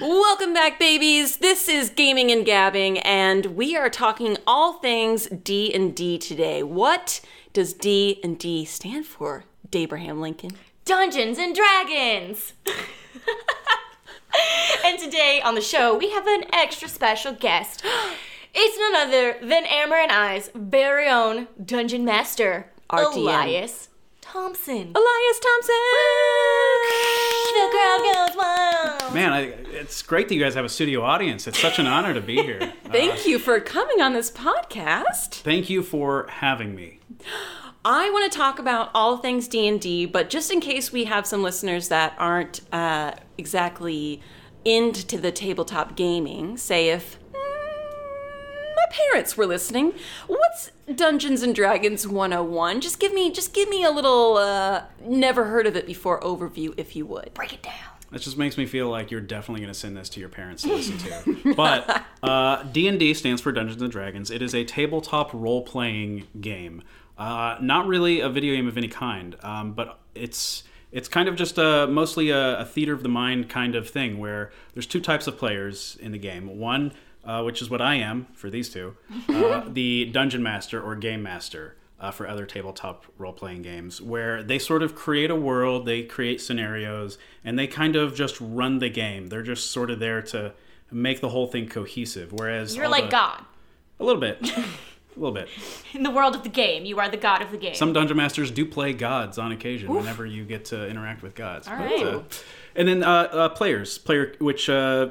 Welcome back, babies. This is Gaming and Gabbing, and we are talking all things D and D today. What does D and D stand for, Dabraham Lincoln? Dungeons and Dragons. and today on the show, we have an extra special guest. It's none other than Amber and I's very own Dungeon Master, RDM. Elias Thompson. Elias Thompson. The crowd goes wild. Man, I, it's great that you guys have a studio audience. It's such an honor to be here. Uh, Thank you for coming on this podcast. thank you for having me. I want to talk about all things D and D, but just in case we have some listeners that aren't uh, exactly into the tabletop gaming, say if my parents were listening, what's Dungeons and Dragons 101? Just give me, just give me a little uh, never heard of it before overview, if you would. Break it down. That just makes me feel like you're definitely going to send this to your parents to listen to. But uh, D&D stands for Dungeons and Dragons. It is a tabletop role-playing game. Uh, not really a video game of any kind, um, but it's it's kind of just a mostly a, a theater of the mind kind of thing where there's two types of players in the game. One, uh, which is what I am for these two, uh, the dungeon master or game master uh, for other tabletop role playing games, where they sort of create a world, they create scenarios, and they kind of just run the game. They're just sort of there to make the whole thing cohesive. Whereas You're like the- God. a little bit, a little bit. In the world of the game, you are the God of the game. Some dungeon masters do play gods on occasion whenever you get to interact with gods. All But, right. uh, and then uh, uh, players, player, which uh,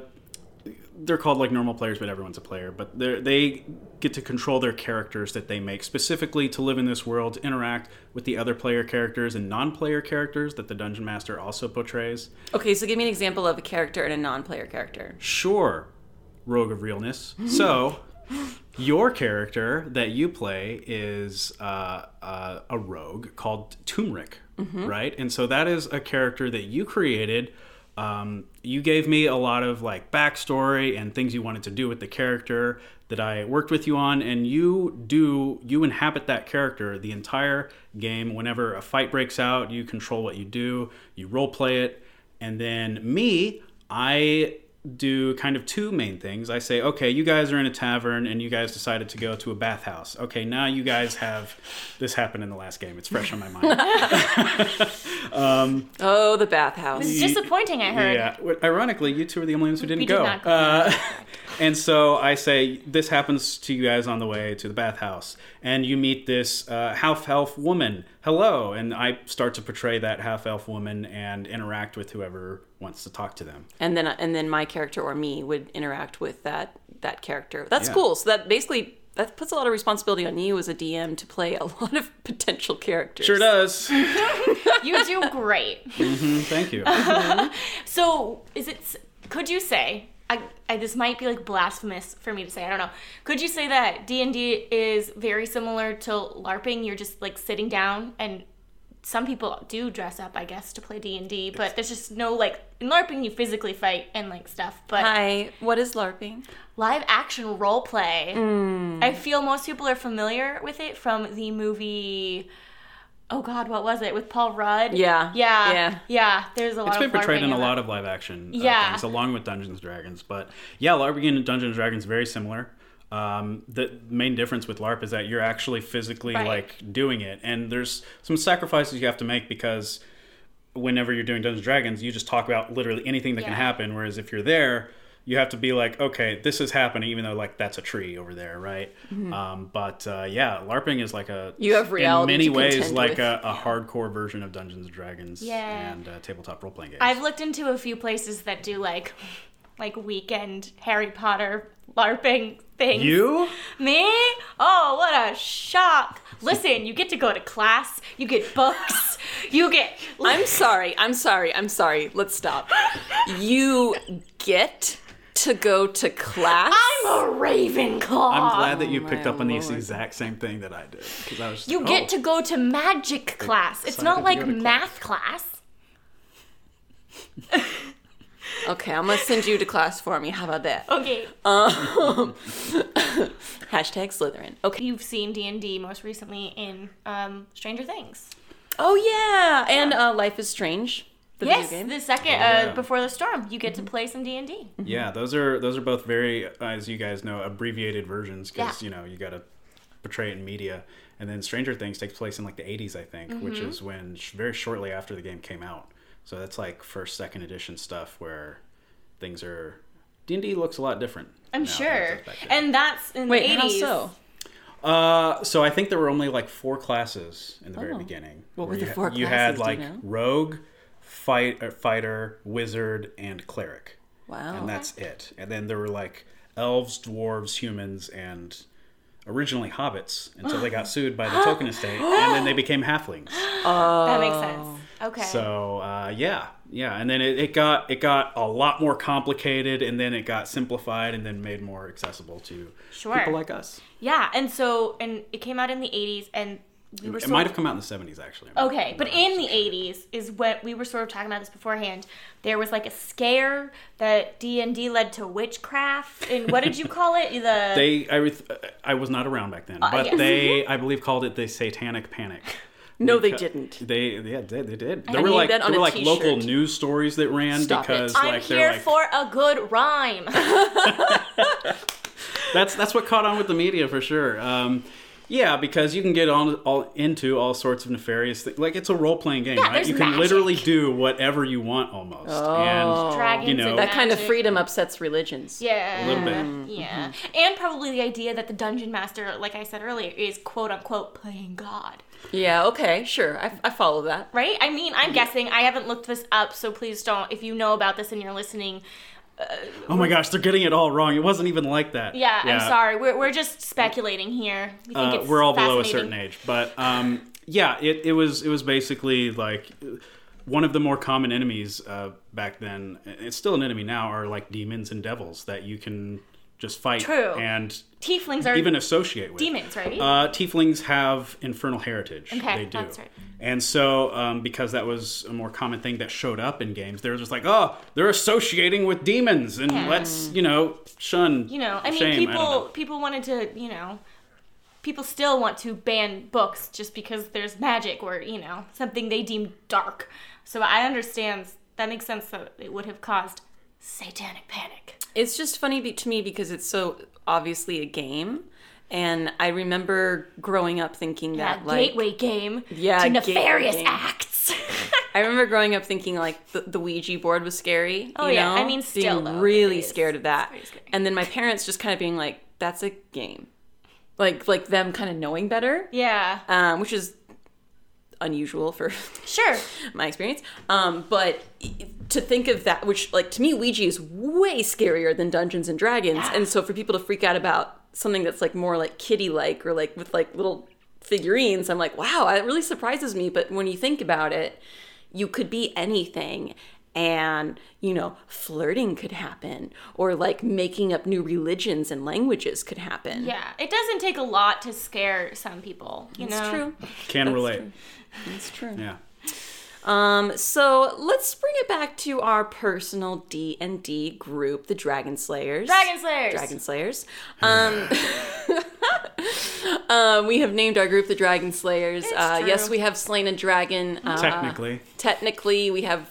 they're called like normal players, but everyone's a player. But they they get to control their characters that they make specifically to live in this world, interact with the other player characters and non-player characters that the dungeon master also portrays. Okay, so give me an example of a character and a non-player character. Sure, rogue of realness. So, your character that you play is uh, uh, a rogue called Turmeric, right? And so that is a character that you created. Um, you gave me a lot of like backstory and things you wanted to do with the character that I worked with you on, and you do you inhabit that character the entire game. Whenever a fight breaks out, you control what you do. You role play it, and then me, I do kind of two main things. I say, okay, you guys are in a tavern and you guys decided to go to a bathhouse. Okay, now you guys have this happened in the last game. It's fresh on my mind. Oh, the bathhouse. It's disappointing, I heard. Yeah. Ironically, you two are the only ones who didn't We did go. not go. Uh, and so I say, this happens to you guys on the way to the bathhouse. And you meet this uh, half elf woman. Hello. And I start to portray that half elf woman and interact with whoever wants to talk to them. and then and then my character or me would interact with that that character. That's Yeah. cool. So that basically that puts a lot of responsibility on you as a DM to play a lot of potential characters. Sure does. You do great. Mm, Thank you. So, is it? Could you say? I, I this might be like blasphemous for me to say. I don't know. Could you say that D and D is very similar to LARPing? You're just like sitting down, and some people do dress up, I guess, to play D and D. But there's just no like in LARPing you physically fight and like stuff. But Hi, what is LARPing? live action role play. I feel most people are familiar with it from the movie. Oh God, what was it with Paul Rudd? Yeah, yeah, yeah. yeah. There's a lot It's of been portrayed in a lot of live action uh, Yeah. things, along with Dungeons and Dragons. But yeah, LARPing and Dungeons and Dragons very similar. Um, the main difference with LARP is that you're actually physically Right. like doing it, and there's some sacrifices you have to make because whenever you're doing Dungeons and Dragons, you just talk about literally anything that can happen. Whereas if you're there, you have to be like, okay, this is happening, even though like that's a tree over there, right? Um, but uh, yeah, LARPing is like a Mm-hmm. You have reality in many ways like a, a hardcore version of Dungeons and Dragons Yeah. and uh, tabletop role playing games. I've looked into a few places that do like like weekend Harry Potter LARPing things. you? Me? Oh, what a shock. Listen, you get to go to class, you get books, you get I'm sorry. I'm sorry. I'm sorry. Let's stop. You get to go to class. I'm a Ravenclaw. I'm glad that you my picked up on the lord. exact same thing that I did. 'cause I was just You like, get oh. to go to magic class. It's excited not like go to math class. Okay, I'm gonna send you to class for me. How about that? Okay. Um, Hashtag Slytherin. Okay. You've seen D&D most recently in um, Stranger Things. Oh yeah, and uh, Life is Strange. The yes, game? the second yeah. uh, before the storm, you get to play some D and D. Yeah, those are those are both very, as you guys know, abbreviated versions because Yeah. you know you got to portray it in media. And then Stranger Things takes place in like the 80s, I think, which Mm-hmm. is when sh- very shortly after the game came out. So that's like first, second edition stuff where things are D and D looks a lot different. I'm now than it sure, does back then. and that's in Wait, the 80s. so? Uh, so I think there were only like four classes in the very Oh. beginning. What were the you four You classes, had do you like know? rogue, fight, uh, fighter, wizard, and cleric, Wow. and that's it. And then there were like elves, dwarves, humans, and originally hobbits until they got sued by the Tolkien Estate, and then they became halflings. Oh. That makes sense. Okay. So uh, yeah, yeah, and then it, it got it got a lot more complicated, and then it got simplified, and then made more accessible to Sure. people like us. yeah, and so and it came out in the 80s, and we were It might of- have come out in the seventies, actually. Okay, but in the 80s is what we were sort of talking about this beforehand. There was like a scare that D&D led to witchcraft. And what did you call it? The they I, was- I was not around back then, but Uh, yes. they I believe called it the Satanic Panic. No, they didn't. They yeah they, did. they did. There I were like there were like local t-shirt. news stories that ran Stop it. because I'm here they're like for a good rhyme. that's that's what caught on with the media for sure. Um, yeah, because you can get on all into all sorts of nefarious things. Like it's a role playing game, right? You can magic. literally do whatever you want almost. And Dragons you know- and That kind of freedom upsets religions. Yeah. A little bit. Yeah. And probably the idea that the dungeon master, like I said earlier, is quote unquote playing God. Yeah, okay, sure. I, I follow that. Right? I mean, I'm guessing. I haven't looked this up, so please don't. If you know about this and you're listening, oh my gosh, they're getting it all wrong. It wasn't even like that. yeah, I'm sorry. We're, we're just speculating here. We think Uh, it's we're all below a certain age, but um, yeah, it, it was it was basically like one of the more common enemies uh, back then. It's still an enemy now. Are like demons and devils that you can just fight True. and Tieflings are even associate with. demons, right? Uh, tieflings have infernal heritage. Okay, they do. that's right. And so, um, because that was a more common thing that showed up in games, they were just like, "Oh, they're associating with demons, and Yeah. let's, you know, shun." you know, I mean, shame. I people know. people wanted to, you know, people still want to ban books just because there's magic or you know something they deem dark. So I understand that makes sense that it would have caused satanic panic. It's just funny to me because it's so obviously a game. And I remember growing up thinking That that, like, gateway game Yeah, to nefarious game. acts. I remember growing up thinking like the, the Ouija board was scary. Oh, yeah. I mean, still, being though, really scared of that. And then my parents just kind of being like, "That's a game," like like them kind of knowing better, yeah, um, which is unusual for sure. my experience. Um, but to think of that, which like to me, Ouija is way scarier than Dungeons and Dragons, Yeah. and so for people to freak out about something that's like more like kitty like or like with like little figurines, I'm like, wow, it really surprises me. But when you think about it, you could be anything. And, you know, flirting could happen, or like making up new religions and languages could happen. Yeah, it doesn't take a lot to scare some people. You It's know, true. Can That's relate. true. It's true. Yeah. Um, so let's bring it back to our personal D and D group, the Dragon Slayers. Dragon Slayers. Dragon Slayers. Um, um, we have named our group the Dragon Slayers. Uh, true. yes, we have slain a dragon. Uh, Technically. technically, we have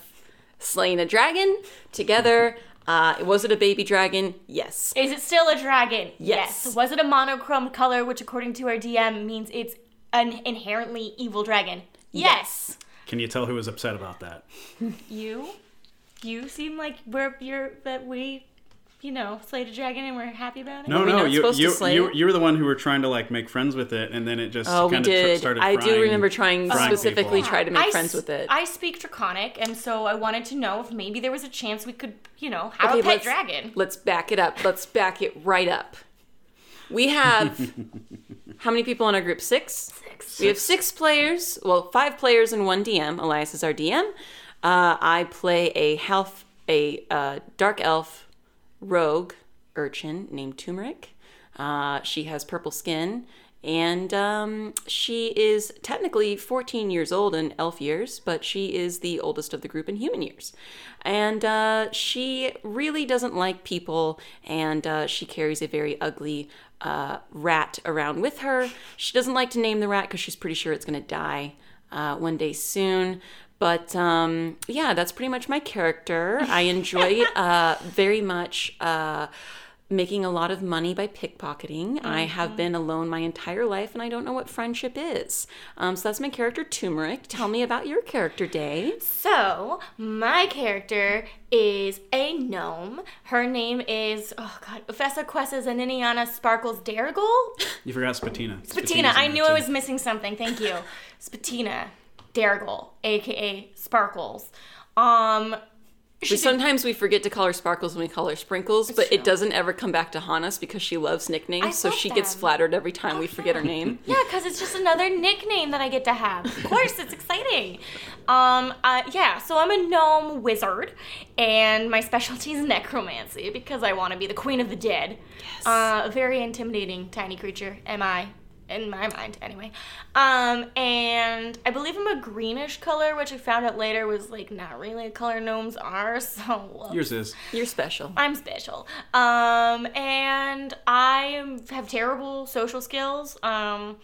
slain a dragon together. Uh, was it a baby dragon? Yes. Is it still a dragon? Yes. Was it a monochrome color, which according to our DM means it's an inherently evil dragon? Yes. Can you tell who was upset about that? You, you seem like we're you're that we, you know, slayed a dragon and we're happy about it. No, we no, not you supposed to you, slay you, it? you were the one who were trying to like make friends with it, and then it just Oh, we kind of did. started. I do frying- remember trying frying specifically people. try to make I friends s- with it. I speak Draconic, and so I wanted to know if maybe there was a chance we could, you know, have Okay, a pet let's- dragon. Let's back it up. Let's back it right up. We have how many people in our group? Six. Six. We have six players. Well, five players and one DM. Elias is our DM. Uh, I play a half a uh, dark elf rogue urchin named Turmeric. Uh, she has purple skin, and um, she is technically 14 years old in elf years, but she is the oldest of the group in human years. And uh, she really doesn't like people, and uh, she carries a very ugly uh, rat around with her. She doesn't like to name the rat because she's pretty sure it's going to die uh, one day soon. But um, yeah, that's pretty much my character. I enjoy uh, very much uh, making a lot of money by pickpocketing. I have been alone my entire life and I don't know what friendship is. Um, so that's my character, Turmeric. Tell me about your character, Day. So, my character is a gnome. Her name is, oh god, Ufessa Quessa Zaniniana Sparkles Darigal? You forgot Spatina. Spatina. I knew I was missing something. Thank you. Darigal, Darigal, aka Sparkles. Um, We, sometimes we forget to call her Sparkles when we call her Sprinkles, but true. it doesn't ever come back to haunt us because she loves nicknames, so love she gets flattered every time we forget her name. Yeah, because it's just another nickname that I get to have. Of course, it's exciting. Um, uh, yeah, so I'm a gnome wizard, and my specialty is necromancy because I want to be the queen of the dead. Yes. Uh, a very intimidating tiny creature, am I? In my mind, anyway. Um, and I believe I'm a greenish color, which I found out later was like not really a color gnomes are. So Yours is. You're special. I'm special. Um, and I have terrible social skills. Um,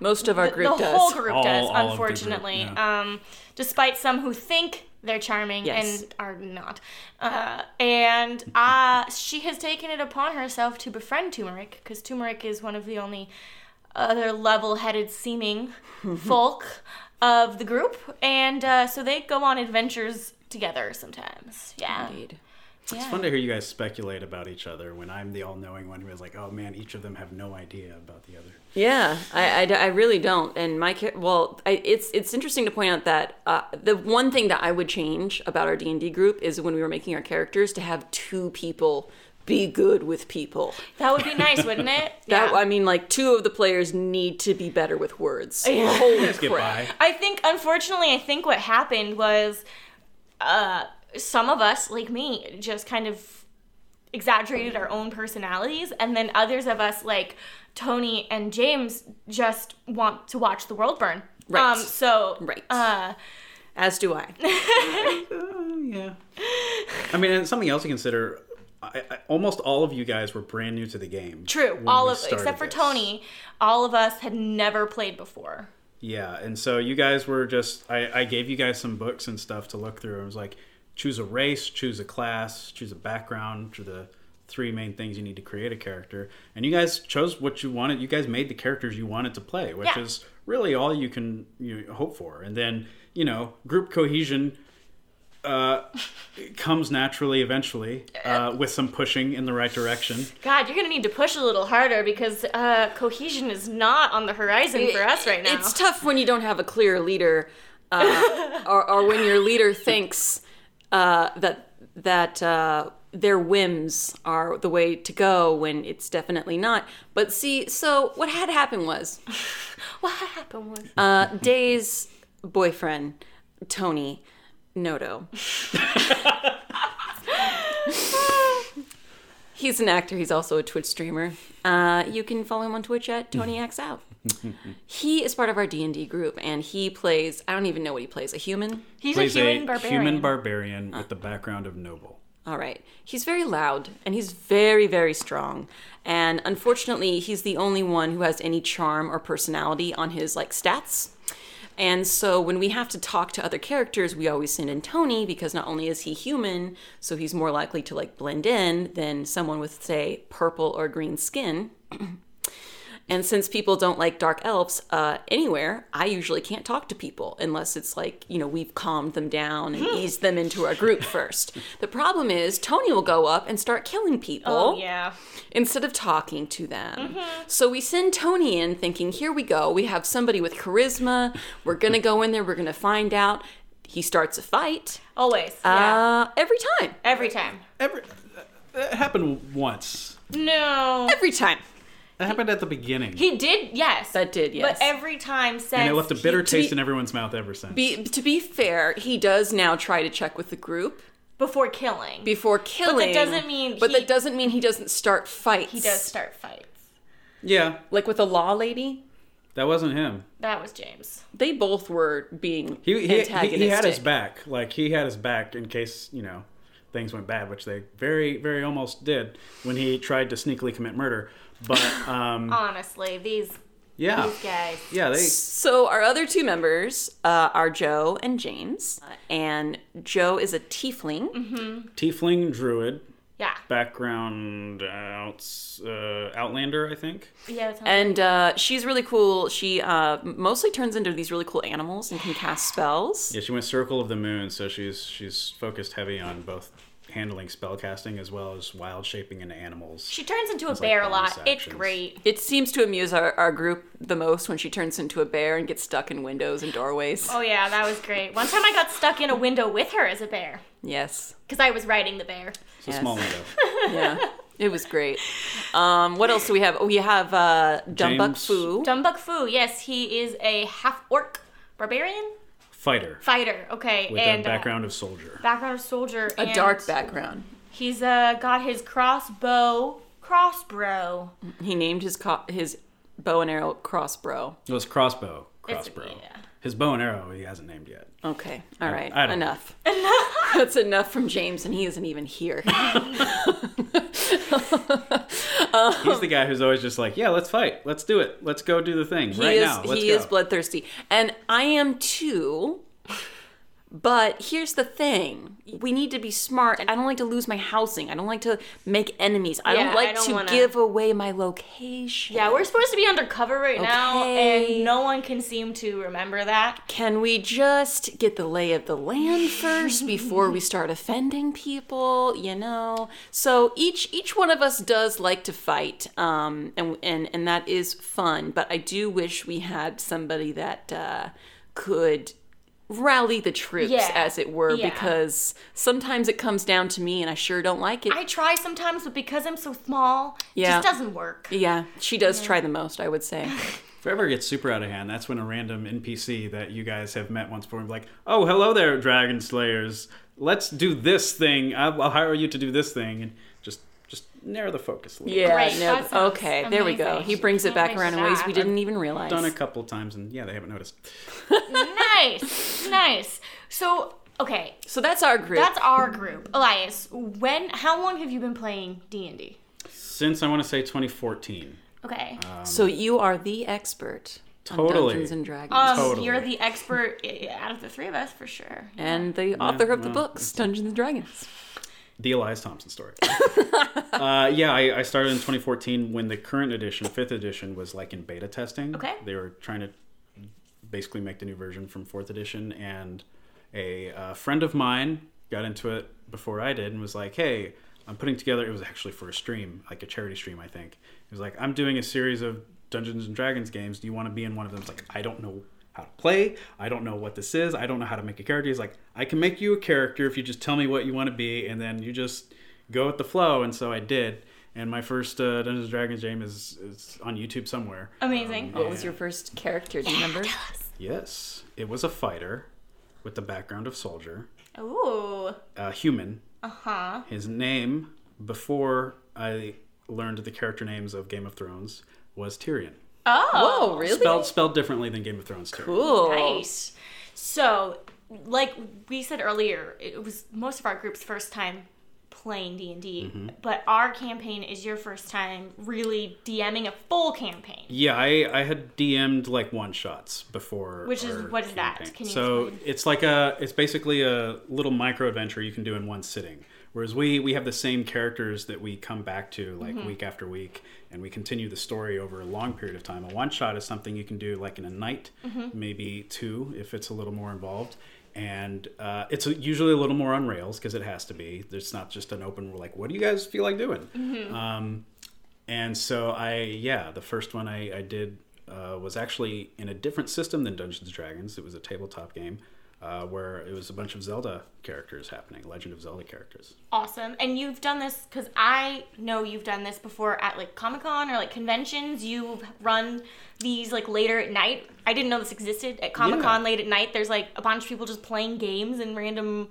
Most of our group the does. whole group All- does, all of the group, unfortunately. yeah. Um, despite some who think they're charming Yes. and are not. Uh, and uh, she has taken it upon herself to befriend Turmeric, because Turmeric is one of the only other level-headed seeming folk of the group, and uh, so they go on adventures together sometimes. Yeah. Indeed. yeah. It's fun to hear you guys speculate about each other when I'm the all-knowing one who is like, oh man, each of them have no idea about the other. Yeah, I, I, I really don't. And my cha- well, I, it's it's interesting to point out that uh, the one thing that I would change about our D and D group is when we were making our characters to have two people be good with people. That would be nice, wouldn't it? That Yeah. I mean, like two of the players need to be better with words. Yeah. Holy crap! by. I think, unfortunately, I think what happened was uh, some of us, like me, just kind of exaggerated our own personalities, and then others of us, like Tony and James, just want to watch the world burn. Right. Um, so, Right. Uh, As do I. Yeah. I mean, and something else to consider. I, I, almost all of you guys were brand new to the game. true. All of except for this. Tony, all of us had never played before. Yeah, and so you guys were just I, I gave you guys some books and stuff to look through. It was like choose a race, choose a class, choose a background, which are the three main things you need to create a character. And you guys chose what you wanted. You guys made the characters you wanted to play, which Yeah. is really all you can you know, hope for. And then you know group cohesion uh, comes naturally eventually uh, with some pushing in the right direction. God, you're gonna need to push a little harder because uh, cohesion is not on the horizon for us right now. It's tough when you don't have a clear leader, uh, or, or when your leader thinks uh, that that uh, their whims are the way to go when it's definitely not. But see, so what had happened was what happened was uh, Day's boyfriend, Tony Noto. He's an actor. He's also a Twitch streamer. Uh, you can follow him on Twitch at Tony Acts Out. he is part of our D and D group, and he plays. I don't even know what he plays. A human. he's Plays a human barbarian. human barbarian with the background of noble. All right. He's very loud and he's very, very strong. And unfortunately, he's the only one who has any charm or personality on his like stats. And so when we have to talk to other characters, we always send in Tony because not only is he human, so he's more likely to like blend in than someone with say purple or green skin. And since people don't like dark elves uh, anywhere, I usually can't talk to people unless it's like, you know, we've calmed them down and eased them into our group first. The problem is, Tony will go up and start killing people Oh yeah. instead of talking to them. So we send Tony in thinking, here we go. We have somebody with charisma. We're going to go in there. We're going to find out. He starts a fight Always. Yeah. uh, every time. Every time. Every, that happened once. No. Every time. That happened at the beginning. He did. Yes. That did, yes. But every time says. and it left a bitter to be- taste in everyone's mouth ever since. Be, to be fair, he does now try to check with the group. before killing. before killing. But that doesn't mean But he- that doesn't mean he doesn't start fights. he does start fights. yeah, Like with the law lady, that wasn't him. That was James. they both were being He, he, he, antagonistic. he had his back. Like, he had his back in case, you know, things went bad, which they very, very almost did when he tried to sneakily commit murder. But, um, Honestly, these Yeah. These guys. Yeah, they So our other two members uh, are Joe and James, and Joe is a tiefling. Mm-hmm. tiefling druid Yeah. background outs, uh, outlander, I think. Yeah. And uh, she's really cool. She uh, mostly turns into these really cool animals and can cast spells. Yeah, she went Circle of the Moon, so she's she's focused heavy on both handling spellcasting as well as wild shaping into animals. she turns into a It's like bear a bonus lot. It's great. It seems to amuse our, our group the most when she turns into a bear and gets stuck in windows and doorways. Oh yeah, that was great. One time I got stuck in a window with her as a bear Yes. because I was riding the bear. It's a Yes. small window. Yeah. It was great. Um, what else do we have? Oh, we have uh, Dumbuk James. Fu. Dumbuk Fu, yes, he is a half orc barbarian Fighter fighter. Okay, with and a uh, background of soldier. background of soldier. a and dark background. He's uh got his crossbow, crossbow. He named his co- his bow and arrow crossbow. It was crossbow. It's- Crossbow. yeah. His bow and arrow he hasn't named yet. Okay, all right, I don't know. enough. That's enough from James, and he isn't even here. He's the guy who's always just like, yeah, let's fight. Let's do it. Let's go do the thing right is now. Let's he go. is bloodthirsty, and I am too. But here's the thing: we need to be smart. I don't like to lose my housing. I don't like to make enemies. I Yeah, don't I like don't to wanna- give away my location. Yeah, we're supposed to be undercover right now, and no one can seem to remember that. Can we just get the lay of the land first before we start offending people? You know. So each each one of us does like to fight, um, and and and that is fun. But I do wish we had somebody that uh, could rally the troops, Yeah. as it were, Yeah. because sometimes it comes down to me, and I sure don't like it. I try sometimes, but because I'm so small, it Yeah. just doesn't work. yeah, she does try the most, I would say. If it ever gets super out of hand, that's when a random NPC that you guys have met once before like, oh, hello there, Dragon Slayers. Let's do this thing. I'll, I'll hire you to do this thing. And just just narrow the focus a little. Yeah, Great, no, that sounds okay, there we go. He brings it back around in ways we didn't even realize. Done a couple times, and yeah, they haven't noticed. nice, nice. So, okay, So that's our group. that's our group. Elias, when? How long have you been playing D and D? Since I want to say 2014. Okay. Um, so you are the expert on Totally. Dungeons and Dragons. Um, totally. You're the expert eh, eh, out of the three of us for sure. and the author of the well, books, Dungeons and Dragons. The Elias Thompson story. uh, yeah, I, I started in 2014 when the current edition, fifth edition, was like in beta testing. Okay. They were trying to basically make the new version from fourth edition, and a uh, friend of mine got into it before I did and was like, "Hey, I'm putting together." It was actually for a stream, like a charity stream, I think. He was like, "I'm doing a series of Dungeons and Dragons games. Do you want to be in one of them?" It's like, I don't know how to play. I don't know what this is. I don't know how to make a character. He's like, I can make you a character if you just tell me what you want to be, and then you just go with the flow. And so I did. And my first uh, Dungeons and Dragons game is, is on YouTube somewhere. Amazing. What was your first character? Do you remember? Yes, it was a fighter with the background of soldier, Ooh. a human. Uh huh. His name, before I learned the character names of Game of Thrones, was Tyrion. Oh. Whoa, really? Spelled spelled differently than Game of Thrones Too. Cool. Nice. So, like we said earlier, it was most of our group's first time playing D and Mm-hmm. D, but our campaign is your first time really DMing a full campaign. Yeah, I, I had DM'd like one shots before. Which is- our what is that? campaign. Can you so explain? it's like a it's basically a little micro adventure you can do in one sitting. Whereas we we have the same characters that we come back to like Mm-hmm. week after week, and we continue the story over a long period of time. A one shot is something you can do like in a night, Mm-hmm. maybe two if it's a little more involved. And uh, it's usually a little more on rails because it has to be. It's not just an open. We're like, what do you guys feel like doing? Mm-hmm. Um, and so I, yeah, the first one I, I did uh, was actually in a different system than Dungeons and Dragons. It was a tabletop game uh, where it was a bunch of Zelda characters happening, Legend of Zelda characters. Awesome. And you've done this because I know you've done this before at like Comic Con or like conventions. You've run these like later at night. I didn't know this existed at Comic Con Yeah. late at night. There's like a bunch of people just playing games in random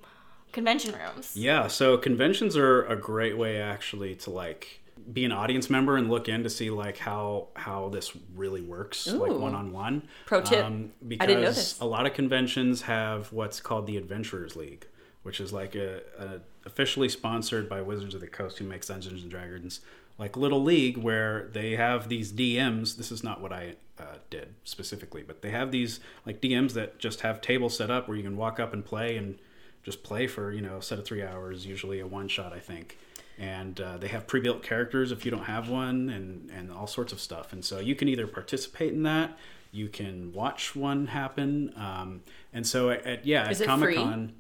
convention rooms. Yeah, so conventions are a great way actually to like be an audience member and look in to see like how how this really works like one on one. Pro tip. because I didn't know this. a lot of conventions have what's called the Adventurers League, which is like a, a officially sponsored by Wizards of the Coast, who makes Dungeons and Dragons, like little league where they have these DMs. This is not what I uh, did specifically, but they have these like DMs that just have tables set up where you can walk up and play and just play for you know a set of three hours, usually a one shot, I think. And uh, they have pre-built characters if you don't have one, and and all sorts of stuff. And so you can either participate in that, you can watch one happen. Um, and so at, at yeah, Is at it free? Comic Con,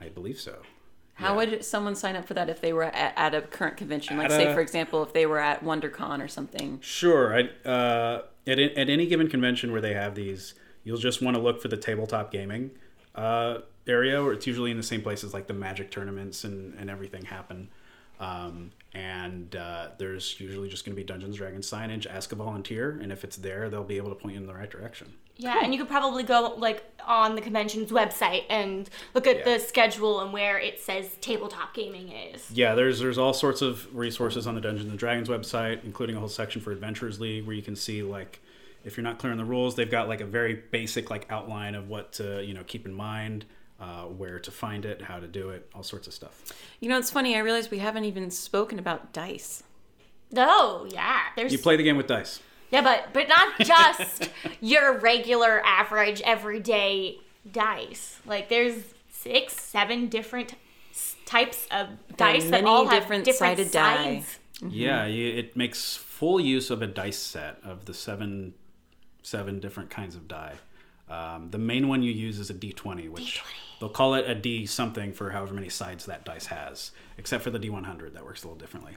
I believe so. How Yeah. would someone sign up for that if they were at, at a current convention? Like, At say, a- for example, if they were at WonderCon or something. Sure. I, uh, at, at any given convention where they have these, you'll just want to look for the tabletop gaming uh, area, or it's usually in the same places like the Magic tournaments and, and everything happen. Um, and uh, there's usually just going to be Dungeons Dragons signage. Ask a volunteer, and if it's there, they'll be able to point you in the right direction. Yeah, and you could probably go like on the convention's website and look at Yeah. the schedule and where it says tabletop gaming is. Yeah, there's there's all sorts of resources on the Dungeons and Dragons website, including a whole section for Adventurers League where you can see like if you're not clear on the rules, they've got like a very basic like outline of what to you know keep in mind, uh, where to find it, how to do it, all sorts of stuff. You know, it's funny. I realize we haven't even spoken about dice. Oh yeah, there's You play the game with dice. yeah, but but not just your regular, average, everyday dice. Like there's six, seven different types of dice that many all have different different, sided die. sides. Yeah, you, it makes full use of a dice set of the seven seven different kinds of die. Um, the main one you use is a D20, which they'll call it a D something for however many sides that dice has, except for the D100 that works a little differently.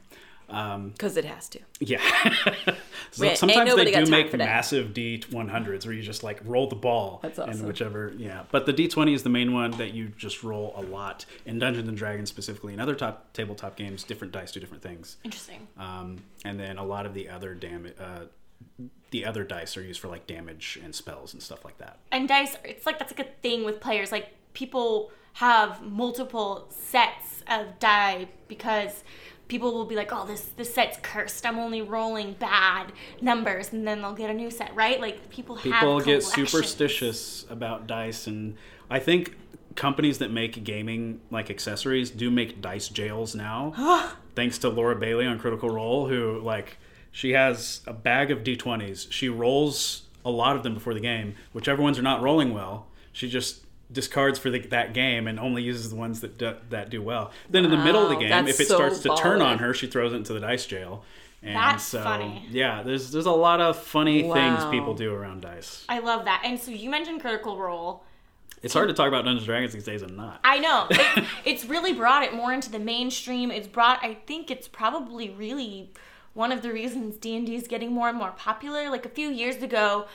Um, Because it has to. Yeah. so Wait, sometimes they do make massive D100s where you just like roll the ball That's and awesome. whichever, yeah. But the D20 is the main one that you just roll a lot in Dungeons and Dragons specifically. In other top tabletop games, different dice do different things. Interesting. Um, and then a lot of the other damage, uh, the other dice are used for like damage and spells and stuff like that. and dice it's like that's like a thing with players like people have multiple sets of die because people will be like oh this this set's cursed. I'm only rolling bad numbers. And then they'll get a new set right? Like people have people get superstitious about dice and i think companies that make gaming like accessories do make dice jails now thanks to laura bailey on critical role who like she has a bag of d20s she rolls a lot of them before the game. Whichever ones are not rolling well she just discards for the, that game and only uses the ones that do, that do well then in the middle of the game if it so starts to turn on her she throws it into the dice jail and That's so funny. yeah there's there's a lot of funny things people do around dice i love that and so you mentioned critical role it's hard to talk about Dungeons and Dragons these days and not. I know. It, it's really brought it more into the mainstream. It's brought I think it's probably really one of the reasons D&D is getting more and more popular. Like a few years ago,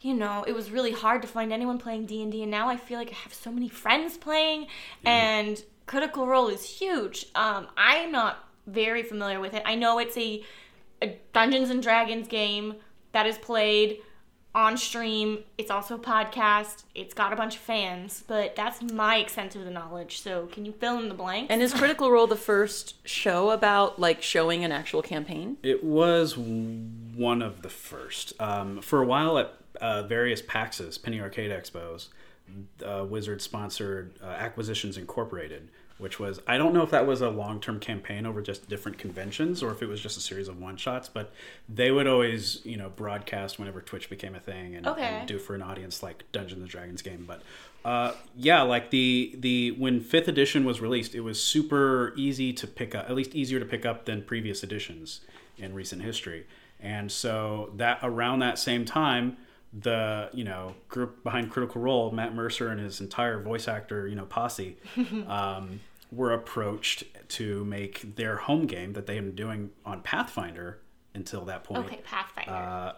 you know, it was really hard to find anyone playing D&D and now I feel like I have so many friends playing and Critical Role is huge. Um I'm not very familiar with it. I know it's a, a Dungeons and Dragons game that is played on stream. It's also a podcast. It's got a bunch of fans, but that's my extent of the knowledge. So can you fill in the blanks? And is Critical Role the first show about like showing an actual campaign? It was one of the first. Um, for a while at uh, various PAXs, Penny Arcade Expos, uh, Wizard sponsored uh, Acquisitions Incorporated, which was, I don't know if that was a long term campaign over just different conventions or if it was just a series of one shots, but they would always, you know, broadcast whenever Twitch became a thing and, Okay. and do for an audience like Dungeons and Dragons game. But uh, yeah, like the the when fifth edition was released, it was super easy to pick up, at least easier to pick up than previous editions in recent history. And so that around that same time, the you know group behind Critical Role, Matt Mercer and his entire voice actor you know posse, um, were approached to make their home game that they had been doing on Pathfinder until that point okay, Pathfinder. uh,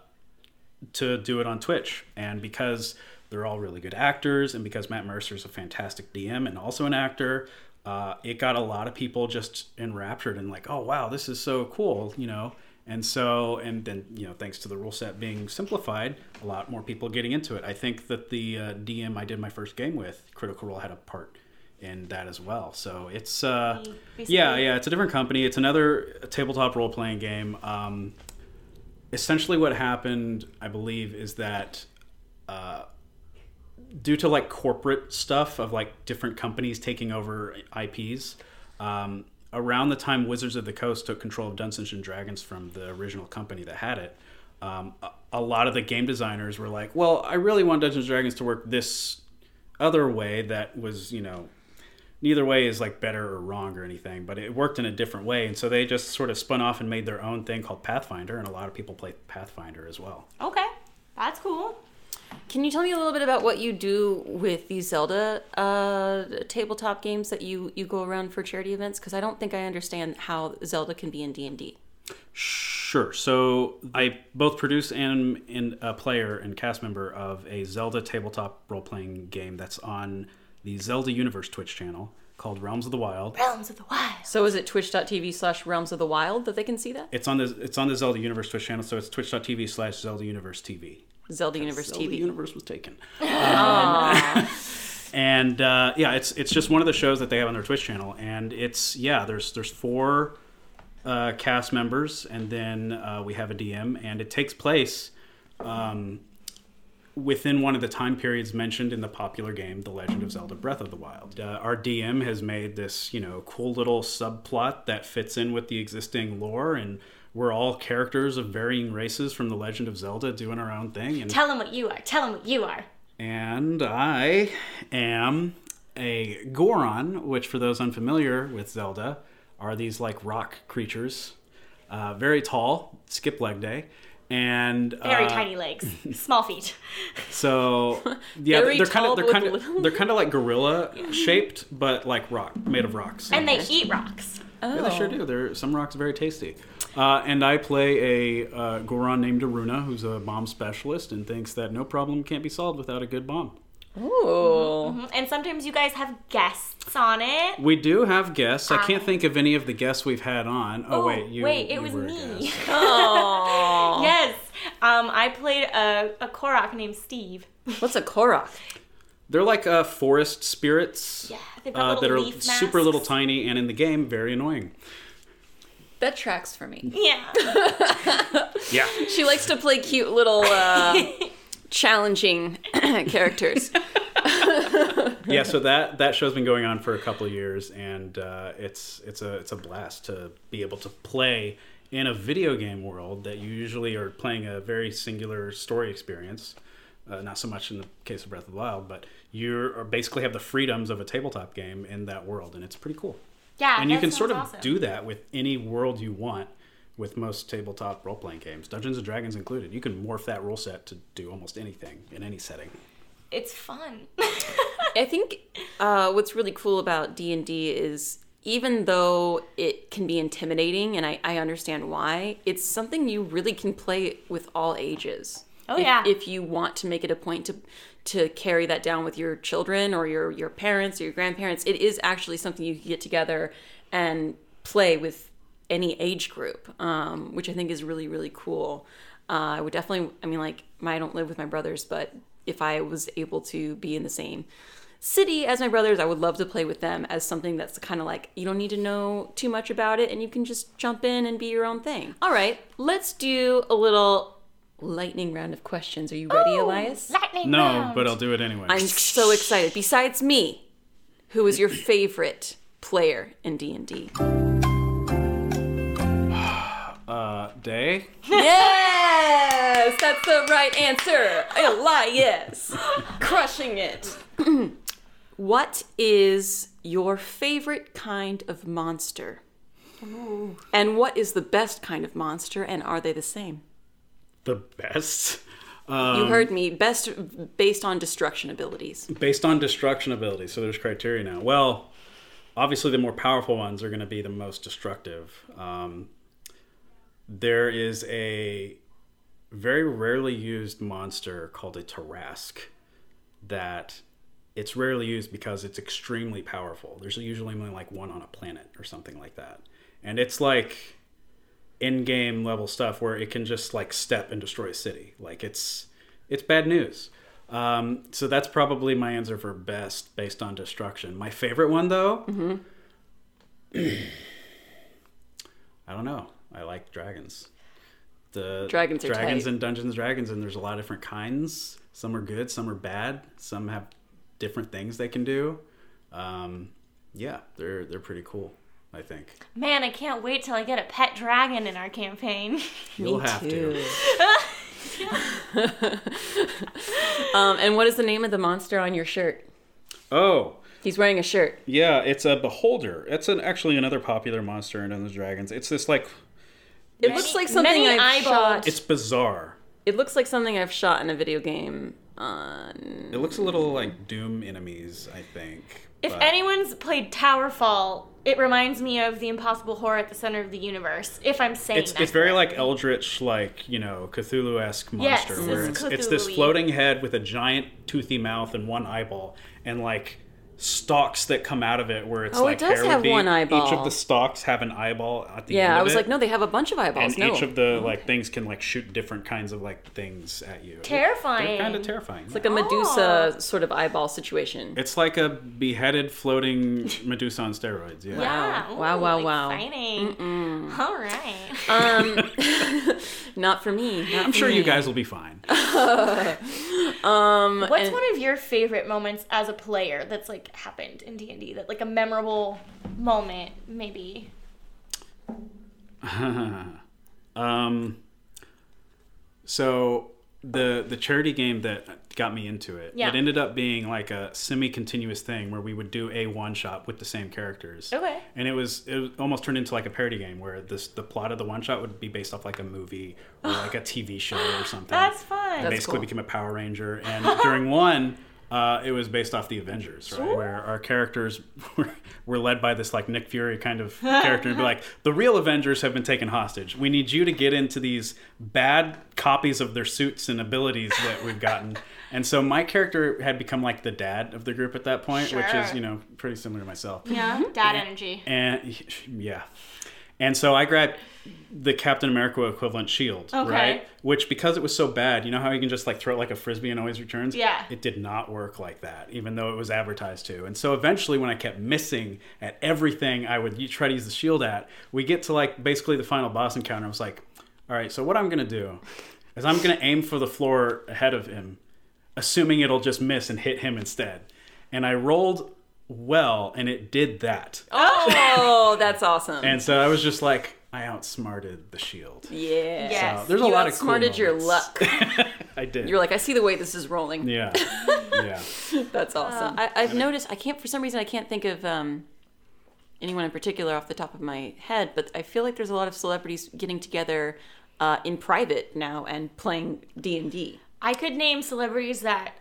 to do it on Twitch. And because they're all really good actors, and because Matt Mercer is a fantastic DM and also an actor, uh, it got a lot of people just enraptured and like, oh wow, this is so cool, you know. And so, and then you know, thanks to the rule set being simplified, a lot more people getting into it. I think that the uh, DM I did my first game with, Critical Role, had a part in that as well. So it's uh, Basically- yeah, yeah, it's a different company. It's another tabletop role playing game. Um, essentially what happened i believe is that uh, due to like corporate stuff of like different companies taking over IPs. Um, around the time Wizards of the Coast took control of Dungeons and Dragons from the original company that had it, um, a, a lot of the game designers were like, "Well, I really want Dungeons and Dragons to work this other way that was, you know, neither way is like better or wrong or anything, but it worked in a different way." And so they just sort of spun off and made their own thing called Pathfinder, and a lot of people play Pathfinder as well. Okay, that's cool. Can you tell me a little bit about what you do with these Zelda uh, tabletop games that you, you go around for charity events? Because I don't think I understand how Zelda can be in D and D. Sure. So I both produce and am a player and cast member of a Zelda tabletop role playing game that's on the Zelda Universe Twitch channel called Realms of the Wild. Realms of the Wild. So is it twitch.tv slash realms of the wild that they can see that? It's on the it's on the Zelda Universe Twitch channel, so it's twitch.tv slash Zelda Universe TV. Zelda Universe TV. Zelda TV. Universe was taken. Um, and uh, yeah, it's it's just one of the shows that they have on their Twitch channel, and it's yeah, there's there's four uh, cast members, and then uh, we have a DM, and it takes place um, within one of the time periods mentioned in the popular game, The Legend of Zelda: Breath of the Wild. Uh, our DM has made this you know cool little subplot that fits in with the existing lore and. We're all characters of varying races from The Legend of Zelda doing our own thing. And Tell them what you are. Tell them what you are. and I am a Goron, which, for those unfamiliar with Zelda, are these like rock creatures, uh, very tall, skip leg day, and Very uh, tiny legs, small feet. So yeah, Very they're kind of they're kind of little- they're kind of like gorilla shaped, but like rock, made of rocks. And they eat rocks. Oh. Yeah, they sure do. They're some rocks are very tasty. Uh, and I play a uh, Goron named Aruna, who's a bomb specialist and thinks that no problem can't be solved without a good bomb. Ooh. And sometimes you guys have guests on it. We do have guests. I can't think of any of the guests we've had on. Oh, Oh, wait, you, wait, it you was me. guest. Aw. Yes. Um, I played a, a Korok named Steve. What's a Korok? They're like uh, forest spirits Yeah, they've got uh, that are leaf super little tiny and in the game very annoying. That tracks for me. Yeah. Yeah. She likes to play cute little uh, challenging characters. yeah, so that that show's been going on for a couple of years, and uh, it's it's a it's a blast to be able to play in a video game world that you usually are playing a very singular story experience. Uh, not so much in the case of Breath of the Wild, but you basically have the freedoms of a tabletop game in that world, and it's pretty cool. Yeah. and you can sort of awesome. do that with any world you want with most tabletop role playing games, Dungeons and Dragons included. You can morph that rule set to do almost anything in any setting. It's fun. I think uh, what's really cool about D and D is even though it can be intimidating, and I, I understand why, it's something you really can play with all ages. Oh, If- yeah. If you want to make it a point to to carry that down with your children or your your parents or your grandparents, it is actually something you can get together and play with any age group, um, which I think is really really cool. Uh, I would definitely. I mean, like, I don't live with my brothers, but if I was able to be in the same city as my brothers, I would love to play with them as something that's kind of like you don't need to know too much about it and you can just jump in and be your own thing. All right, let's do a little lightning round of questions. Are you ready, Ooh, Elias? Lightning No, round. but I'll do it anyway. I'm so excited. Besides me, who is your favorite player in D&D? Uh, Day. Yes, that's the right answer. Elias, crushing it. what is your favorite kind of monster? And what is the best kind of monster, and are they the same? The best. You Um, heard me. Best based on destruction abilities. Based on destruction abilities. so there's criteria now. Well, obviously, the more powerful ones are going to be the most destructive. Um, there is a very rarely used monster called a Tarrasque that it's rarely used because it's extremely powerful. There's usually only like one on a planet or something like that. And it's like in-game level stuff where it can just like step and destroy a city. Like it's it's bad news. Um, so that's probably my answer for best based on destruction. My favorite one though, I don't know. I like dragons. the Dragons are dragons tight. and Dungeons and Dragons, and there's a lot of different kinds. Some are good, some are bad. Some have different things they can do. Um, yeah, they're they're pretty cool. I think Man, I can't wait till I get a pet dragon in our campaign. you'll Me have too. to. um, and what is the name of the monster on your shirt? Oh, He's wearing a shirt. yeah, it's a beholder. It's an actually another popular monster in Dungeons and Dragons. It's this like It looks like something many I've eyeballs. shot. it's bizarre. It looks like something I've shot in a video game. On It looks a little like Doom enemies, I think. If but- anyone's played Towerfall, it reminds me of the impossible horror at the center of the universe. If I'm saying it's that it's very like. Eldritch, like you know Cthulhu esque Yes, monster, where it's it's, it's this floating head with a giant toothy mouth and one eyeball, and like stalks that come out of it, where it's Oh, it like does hair would have be. one Each of the stalks have an eyeball at the end. yeah, I was it, like, no, they have a bunch of eyeballs. And no, each of the like things can like shoot different kinds of like things at you. Terrifying. Kind of terrifying. it's like a Medusa sort of eyeball situation. It's like a beheaded floating Medusa on steroids. Yeah. Yeah. Wow, Ooh, wow, wow. Exciting. All right. Um, not for me. Not I'm for sure you guys will be fine. Um, What's and- one of your favorite moments as a player that's like happened in D and D? That like a memorable moment, maybe. um, so the the charity game that got me into it, Yeah. it ended up being like a semi-continuous thing where we would do a one shot with the same characters. Okay. And it was it was almost turned into like a parody game where this the plot of the one shot would be based off like a movie or like a TV show or something. That's fun. I That's basically cool. became a Power Ranger, and during one, uh, it was based off the Avengers, right? Where our characters were, were led by this like Nick Fury kind of character, and be like, the real Avengers have been taken hostage. We need you to get into these bad copies of their suits and abilities that we've gotten. And so my character had become like the dad of the group at that point, which is you know pretty similar to myself. yeah. Dad energy. And yeah. And so I grabbed the Captain America equivalent shield, Okay. right? Which because it was so bad, you know how you can just like throw it like a frisbee and always returns? Yeah. It did not work like that, even though it was advertised to. And so eventually when I kept missing at everything I would try to use the shield at, we get to like basically the final boss encounter. I was like, all right, so what I'm gonna do is I'm gonna aim for the floor ahead of him, assuming it'll just miss and hit him instead. And I rolled well and it did that. Oh, that's awesome. And so I was just like, I outsmarted the shield. yeah. Yes. So there's a You lot of cool outsmarted your luck. I did. You're like, I see the way this is rolling. yeah, yeah. That's awesome. I, I've noticed. I can't for some reason I can't think of um, anyone in particular off the top of my head, but I feel like there's a lot of celebrities getting together uh, in private now and playing D and D. I could name celebrities that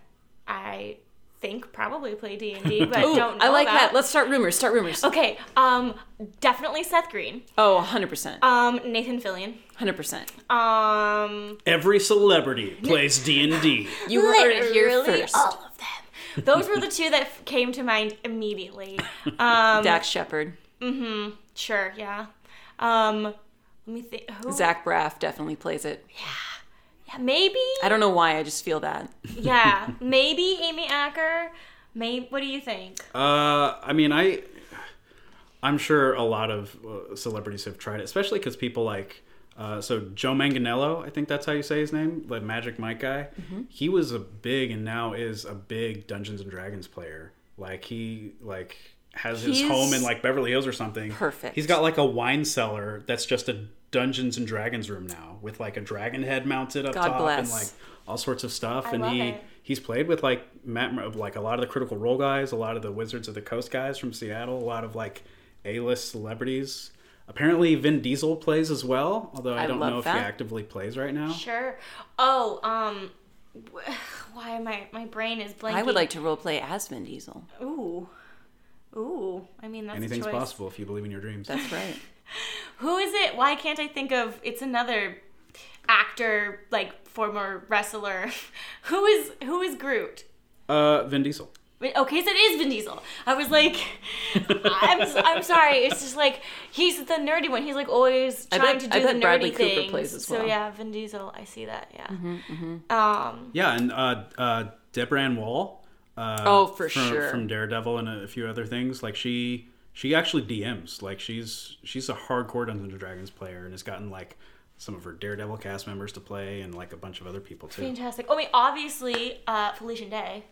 I think probably play D and D, but don't know I like about. that. Let's start rumors. Start rumors. Okay, um, definitely Seth Green, Oh, 100 percent, um, Nathan Fillion, hundred percent. um, Every celebrity plays D and D. You heard it here first. all of them. Those were the two that f- came to mind immediately. Um, Dax Shepard, Mm-hmm. sure, yeah. Um, let me think. Who? Zach Braff definitely plays it. Yeah, maybe. I don't know why. I just feel that. Yeah, maybe Amy Acker. Maybe. What do you think? Uh, I mean, I, I'm sure a lot of uh, celebrities have tried it, especially because people like. Uh, so Joe Manganiello, I think that's how you say his name, the Magic Mike guy. Mm-hmm. He was a big and now is a big Dungeons and Dragons player. Like he like has his He's home in like Beverly Hills or something. perfect. He's got like a wine cellar that's just a Dungeons and Dragons room now with like a dragon head mounted up God top bless. and like all sorts of stuff. I and love he it. he's played with like Matt, like a lot of the Critical Role guys, a lot of the Wizards of the Coast guys from Seattle, a lot of like A-list celebrities. Apparently, Vin Diesel plays as well, although I, I don't love know if that. he actively plays right now. Sure. Oh, um, why am I? My brain is blanking. I would like to role play as Vin Diesel. Ooh, ooh. I mean, that's a Anything's choice. possible if you believe in your dreams. That's right. Who is it? Why can't I think of? It's another actor, like former wrestler. who is who is Groot? Uh, Vin Diesel. Okay, so it is Vin Diesel. I was like, I'm, I'm sorry. It's just like he's the nerdy one. He's like always trying bet- to do I bet the nerdy Bradley Cooper plays as So well. Mm-hmm, yeah, Vin Diesel. I see that. Yeah. Um. Yeah, and uh, uh, Deborah Ann Woll. Uh, Oh, for from, sure. From Daredevil and a few other things. Like she, she actually DMs. Like she's she's a hardcore Dungeons and Dragons player and has gotten like some of her Daredevil cast members to play, and like a bunch of other people too. Fantastic. Oh, I mean, obviously, uh, Felicia Day.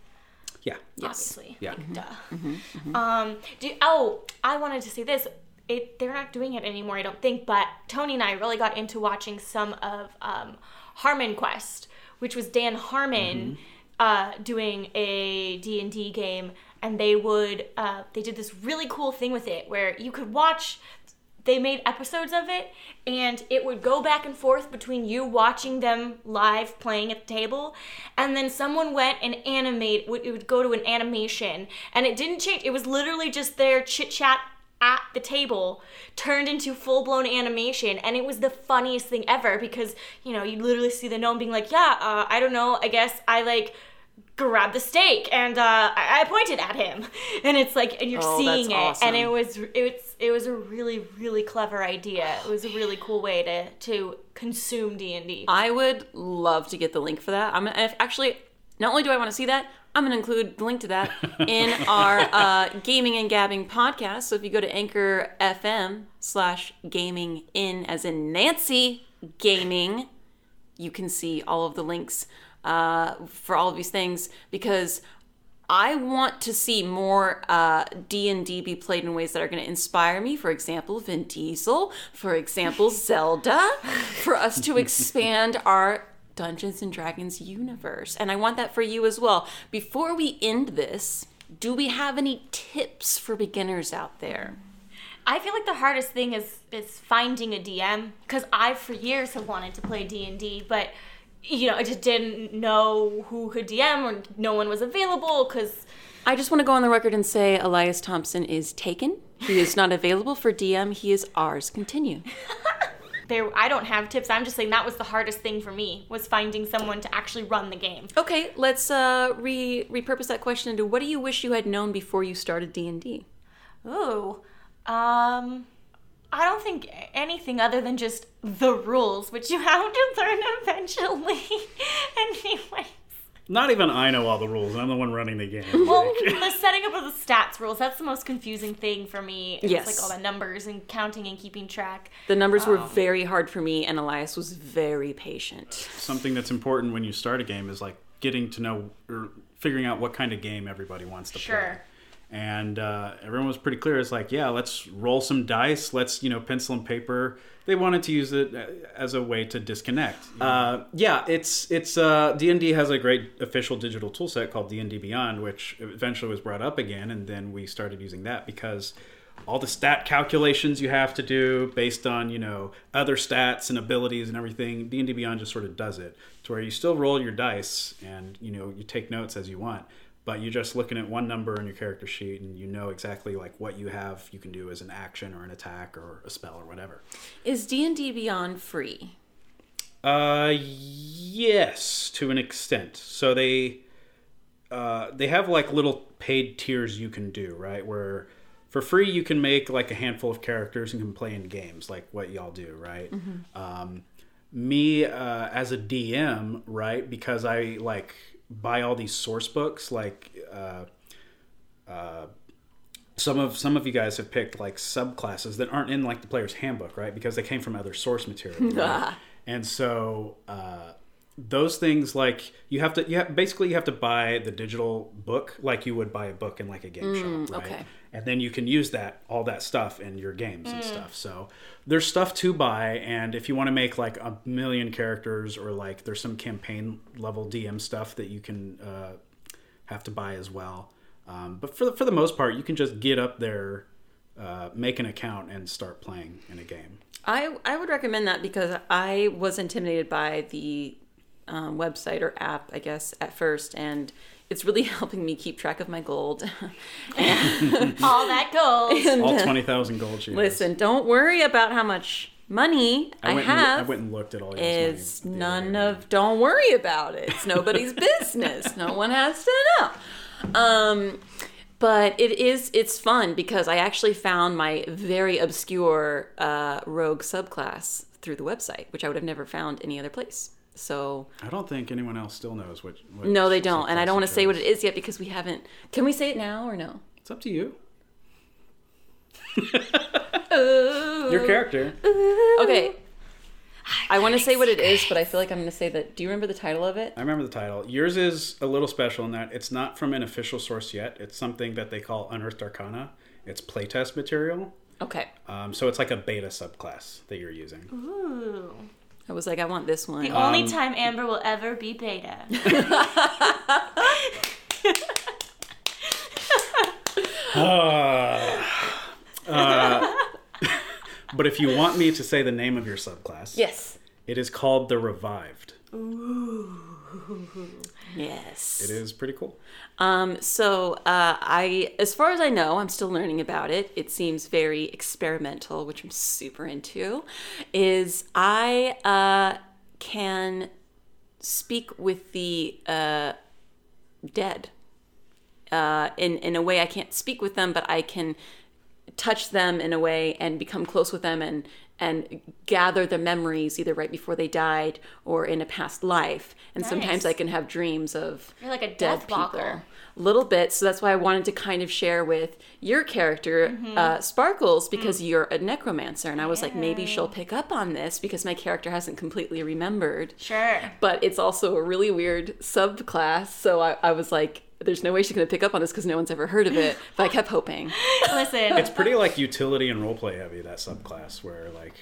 Yeah. Obviously. Yeah. Like, duh. Um, do, oh, I wanted to say this. It, they're not doing it anymore, I don't think, but Tony and I really got into watching some of um, Harmon Quest, which was Dan Harmon uh, doing a D&D game, and they would, uh, they did this really cool thing with it where you could watch they made episodes of it and it would go back and forth between you watching them live playing at the table and then someone went and animate it would go to an animation and it didn't change it was literally just their chit chat at the table turned into full blown animation and it was the funniest thing ever because you know you literally see the gnome being like yeah uh, I don't know I guess I like grabbed the steak and uh, I, pointed at him and it's like and you're Oh, seeing it and it awesome. was it's it was a really really clever idea it was a really cool way to to consume d&d I would love to get the link for that. I'm if actually, not only do I want to see that, I'm going to include the link to that in our uh, gaming and gabbing podcast. So if you go to Anchor FM slash gaming in as in Nancy gaming, you can see all of the links uh, for all of these things because I want to see more uh, D&D be played in ways that are going to inspire me. For example, Vin Diesel. For example, Zelda. For us to expand our Dungeons and Dragons universe. And I want that for you as well. Before we end this, do we have any tips for beginners out there? i feel like the hardest thing is is finding a dm because i for years have wanted to play d&d but you know i just didn't know who could dm or no one was available because I just want to go on the record and say Elias Thompson is taken. He is not available for DM. He is ours. Continue. there i don't have tips i'm just saying that was the hardest thing for me was finding someone to actually run the game Okay, let's uh, re repurpose that question into what do you wish you had known before you started D and D? Ooh, um, I don't think anything other than just the rules, which you have to learn eventually. anyway, Not even I know all the rules. and I'm the one running the game. well, the setting up of the stats rules—that's the most confusing thing for me. It's Yes. like all the numbers and counting and keeping track. The numbers were um, very hard for me, and Elias was very patient. Something that's important when you start a game is like getting to know or figuring out what kind of game everybody wants to play. And uh, everyone was pretty clear. It's like, yeah, let's roll some dice. Let's, you know, pencil and paper. They wanted to use it uh, as a way to disconnect. Uh, yeah, it's it's uh, D and D has a great official digital tool set called D and D Beyond, which eventually was brought up again, and then we started using that because all the stat calculations you have to do based on you know other stats and abilities and everything d&d beyond just sort of does it to where you still roll your dice and you know you take notes as you want but you're just looking at one number on your character sheet and you know exactly like what you have you can do as an action or an attack or a spell or whatever. Is D and D Beyond free? uh yes to an extent. So they uh, they have like little paid tiers you can do right? Where for free you can make like a handful of characters and can play in games like what y'all do right? Um, me uh, as a dm right because i like buy all these source books like uh, some of some of you guys have picked like subclasses that aren't in like the player's handbook, right? Because they came from other source material. right? and so uh, those things like you have to you have, basically you have to buy the digital book like you would buy a book in like a game shop, right? okay. And then you can use that all that stuff in your games and stuff. So there's stuff to buy, and if you want to make like a million characters or like there's some campaign level DM stuff that you can uh, have to buy as well. Um, but for the, for the most part, you can just get up there, uh, make an account, and start playing in a game. I I would recommend that because I was intimidated by the um, website or app, I guess, at first, and it's really helping me keep track of my gold. and, All that gold. and, All uh, twenty thousand gold sheets. listen, don't worry about how much money I, went have. And, I went and looked at all. your is money the none of don't worry about it it's nobody's business no one has to know um but it is it's fun because i actually found my very obscure uh, rogue subclass through the website which i would have never found any other place so I don't think anyone else still knows what. what no they don't and i don't want to say what it it is yet because we haven't can we say it now or no It's up to you. Your character. okay I want to say what it is, but I feel like I'm going to say that. Do you remember the title of it? I remember the title. Yours is a little special in that it's not from an official source yet. It's something that they call Unearthed Arcana. It's playtest material. Okay. Um, so it's like a beta subclass that you're using. Ooh. I was like, I want this one. The one. only Um, time Amber will ever be beta. Uh, but if you want me to say the name of your subclass, yes. it is called the Revived. Yes. It is pretty cool. Um, so uh, I, as far as I know, I'm still learning about it. It seems very experimental, which I'm super into. Is I uh, can speak with the uh, dead uh, in in a way I can't speak with them, but I can touch them in a way and become close with them and and gather the memories either right before they died or in a past life. And sometimes I can have dreams of You're like a dead death people. Little bit. So that's why I wanted to kind of share with your character, Mm-hmm. uh, Sparkles, Mm. because you're a necromancer. And I was like, maybe she'll pick up on this because my character hasn't completely remembered. Sure. But it's also a really weird subclass. So I, I was like, there's no way she's going to pick up on this because no one's ever heard of it. But I kept hoping. Listen, It's pretty like utility and roleplay heavy, that subclass, where like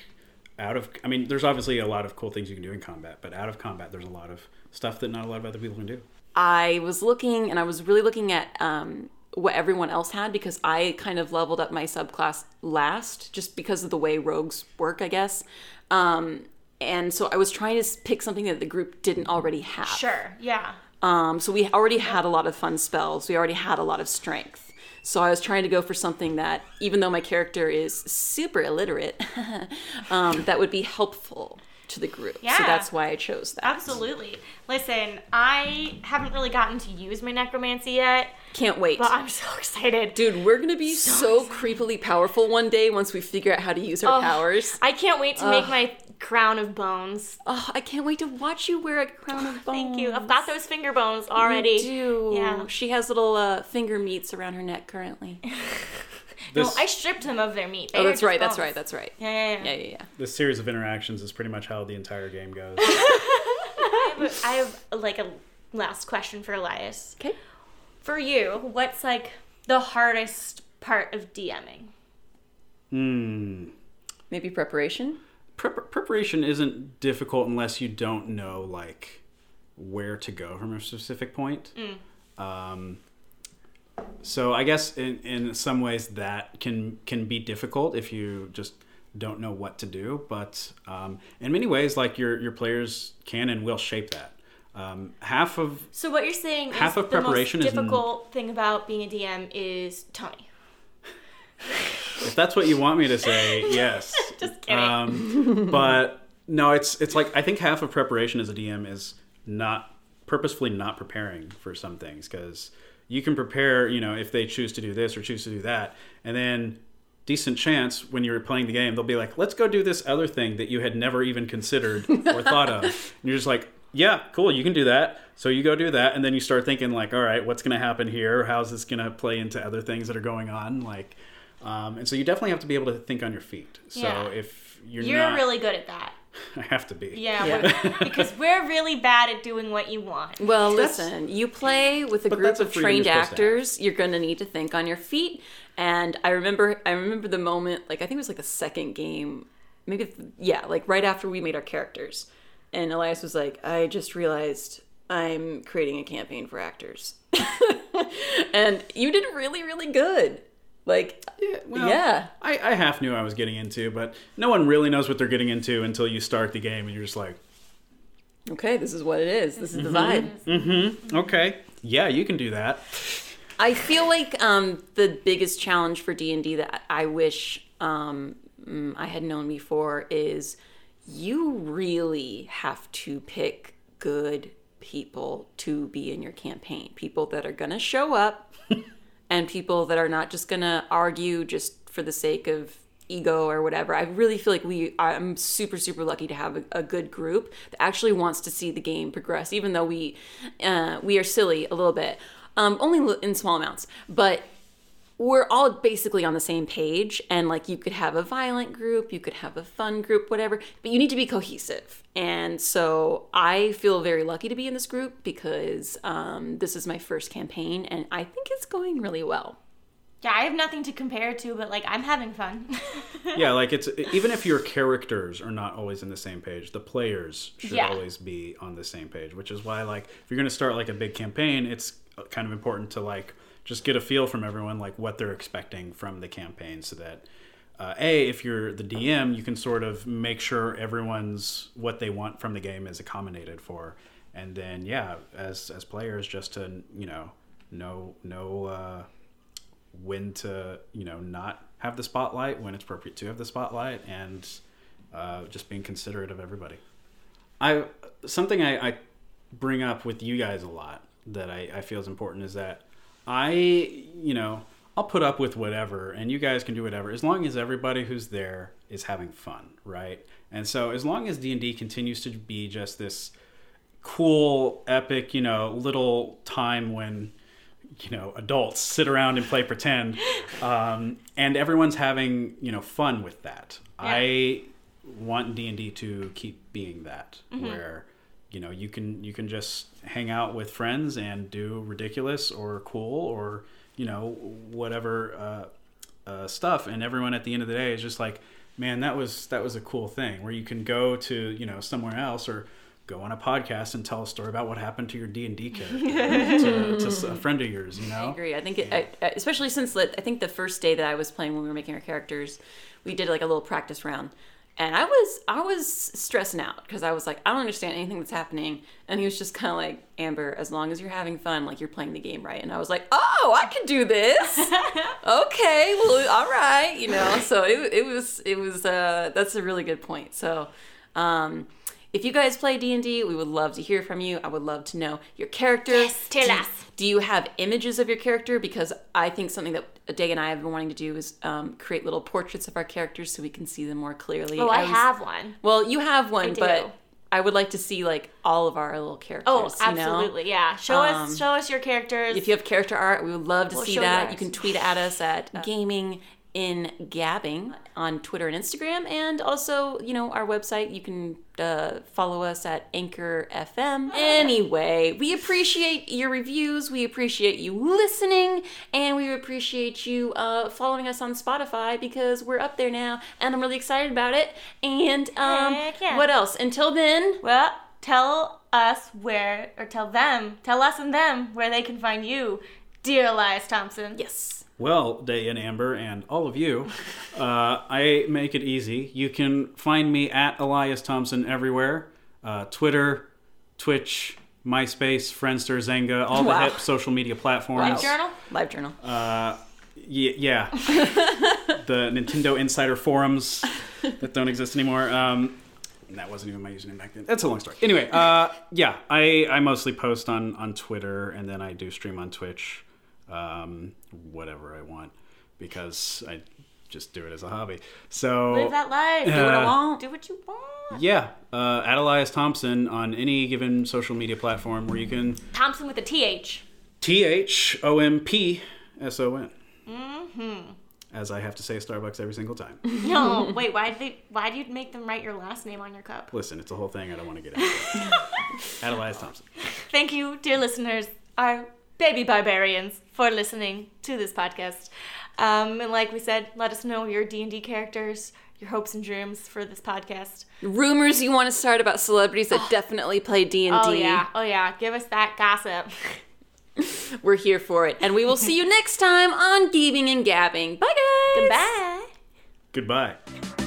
out of, I mean, there's obviously a lot of cool things you can do in combat, but out of combat, there's a lot of stuff that not a lot of other people can do. I was looking and I was really looking at um, what everyone else had because I kind of leveled up my subclass last just because of the way rogues work, I guess. Um, and so I was trying to pick something that the group didn't already have. sure. Yeah. Um, so we already had a lot of fun spells. We already had a lot of strength. So I was trying to go for something that, even though my character is super illiterate, um, that would be helpful to the group. Yeah. So that's why I chose that. Absolutely. Listen, I haven't really gotten to use my necromancy yet, Can't wait. but I'm so excited. Dude, we're gonna be so, creepily powerful one day once we figure out how to use our Oh, powers. I can't wait to make my crown of bones. Oh, I can't wait to watch you wear a crown of bones. Thank you. I've got those finger bones You already. do. Yeah. She has little uh, finger meats around her neck currently. No, I stripped them of their meat. They Oh, that's just right. That's right. That's right. Yeah, yeah, yeah. Yeah, yeah, yeah. this series of interactions is pretty much how the entire game goes. I have, a- I have like a last question for Elias. Okay. For you, what's like the hardest part of DMing? Hmm. Maybe preparation. Prep- preparation isn't difficult unless you don't know like where to go from a specific point. Um, so I guess in, in some ways that can can be difficult if you just don't know what to do. But um, in many ways, like your your players can and will shape that. Um, half of So what you're saying Half is of preparation the is most difficult thing about being a DM is Tony. if that's what you want me to say, yes. Just kidding. Um, but no, it's it's like I think half of preparation as a DM is not purposefully not preparing for some things because you can prepare, you know, if they choose to do this or choose to do that, and then decent chance when you're playing the game they'll be like, let's go do this other thing that you had never even considered or thought of, and you're just like. Yeah, cool. You can do that. So you go do that, and then you start thinking like, all right, what's going to happen here? How's this going to play into other things that are going on? Like, um, and so you definitely have to be able to think on your feet. So Yeah. if you're, You're not, really good at that. I have to be. Yeah, Yeah. we're- because we're really bad at doing what you want. Well, That's- listen, you play with a group that's a of trained you're supposed to actors. You're going to need to think on your feet. And I remember, I remember the moment, like I think it was like the second game, maybe, yeah, like right after we made our characters, and Elias was like, "I just realized I'm creating a campaign for actors," and you did really, really good. Like, Yeah, well, yeah, I, I half knew I was getting into, but no one really knows what they're getting into until you start the game, and you're just like, okay, this is what it is. This is the vibe. Mm-hmm. Okay, yeah, you can do that. I feel like um, the biggest challenge for D and D that I wish um, mm, I had known before is you really have to pick good people to be in your campaign. People that are gonna show up, and people that are not just gonna argue just for the sake of ego or whatever. I really feel like we I'm super super lucky to have a, a good group that actually wants to see the game progress, even though we uh, we are silly a little bit, um, only in small amounts, but we're all basically on the same page and like you could have a violent group you could have a fun group whatever but you need to be cohesive and so i feel very lucky to be in this group because um, this is my first campaign and i think it's going really well Yeah, I have nothing to compare to, but like I'm having fun. yeah, like it's even if your characters are not always in the same page, the players should Yeah. always be on the same page. Which is why, like, if you're going to start like a big campaign, it's kind of important to like just get a feel from everyone, like what they're expecting from the campaign, so that uh, a if you're the DM, you can sort of make sure everyone's what they want from the game is accommodated for, and then yeah, as as players, just to you know know know. Uh, when to you know not have the spotlight when it's appropriate to have the spotlight and uh, just being considerate of everybody i something I, I bring up with you guys a lot that I, I feel is important is that i you know i'll put up with whatever and you guys can do whatever as long as everybody who's there is having fun right? And so as long as d&d continues to be just this cool epic you know little time when you know adults sit around and play pretend um, and everyone's having you know fun with that. I want d&d to keep being that where you know you can you can just hang out with friends and do ridiculous or cool or you know whatever uh, uh, stuff. And everyone at the end of the day is just like man that was that was a cool thing where you can go to you know somewhere else or go on a podcast and tell a story about what happened to your d&d character to, to a friend of yours you know? I agree. I think, it, I, I- especially since I think the first day that I was playing when we were making our characters, we did like a little practice round, and I was I was stressing out because I was like I don't understand anything that's happening, and he was just kind of like Amber, as long as you're having fun, like you're playing the game right, and I was like, oh, I can do this. okay, well, all right, you know. So it, it was it was uh, that's a really good point. So. Um, if you guys play D&D, we would love to hear from you. I would love to know your character. Yes, tell Do- us. do you have images of your character? Because I think something that Day and I have been wanting to do is um, create little portraits of our characters so we can see them more clearly. Oh, I was- have one. Well, you have one, do. but I would like to see like all of our little characters. Oh, you know? absolutely. Yeah. Show Um, us show us your characters. If you have character art, we would love to We'll see you that. You can tweet at us at Gaming in Gabbing on Twitter and Instagram, and also, you know, our website. You can uh, follow us at Anchor FM. Anyway, we appreciate your reviews. We appreciate you listening, and we appreciate you uh, following us on Spotify because we're up there now, and I'm really excited about it. And um, yeah. what else? Until then, well, tell us where or tell them, tell us and them where they can find you, dear Elias Thompson. yes. Well, Day and Amber and all of you, uh, I make it easy. You can find me at Elias Thompson everywhere uh, Twitter, Twitch, MySpace, Friendster, Xanga, all Wow. the hip social media platforms. Live journal. Live journal. Uh, y- yeah. the Nintendo Insider forums that don't exist anymore. Um, that wasn't even my username back then. That's a long story. Anyway, uh, yeah, I, I mostly post on, on Twitter and then I do stream on Twitch, um, whatever I want, because I just do it as a hobby. So Live that life. Do what I Uh, want. Do what you want. yeah, uh, at Elias Thompson on any given social media platform where you can Thompson with a TH. T H O M P S O N. As I have to say Starbucks every single time. No, wait. Why did they? Why do you make them write your last name on your cup? Listen, it's a whole thing I don't want to get into. at Elias Thompson. Thank you, dear listeners, our baby barbarians, for listening to this podcast. Um, and like we said, let us know your D and D characters, your hopes and dreams for this podcast. rumors you want to start about celebrities that definitely play D&D. Oh yeah, oh yeah. Give us that gossip. We're here for it. And we will see you next time on Gaming and Gabbing. Bye guys. Bye. Goodbye.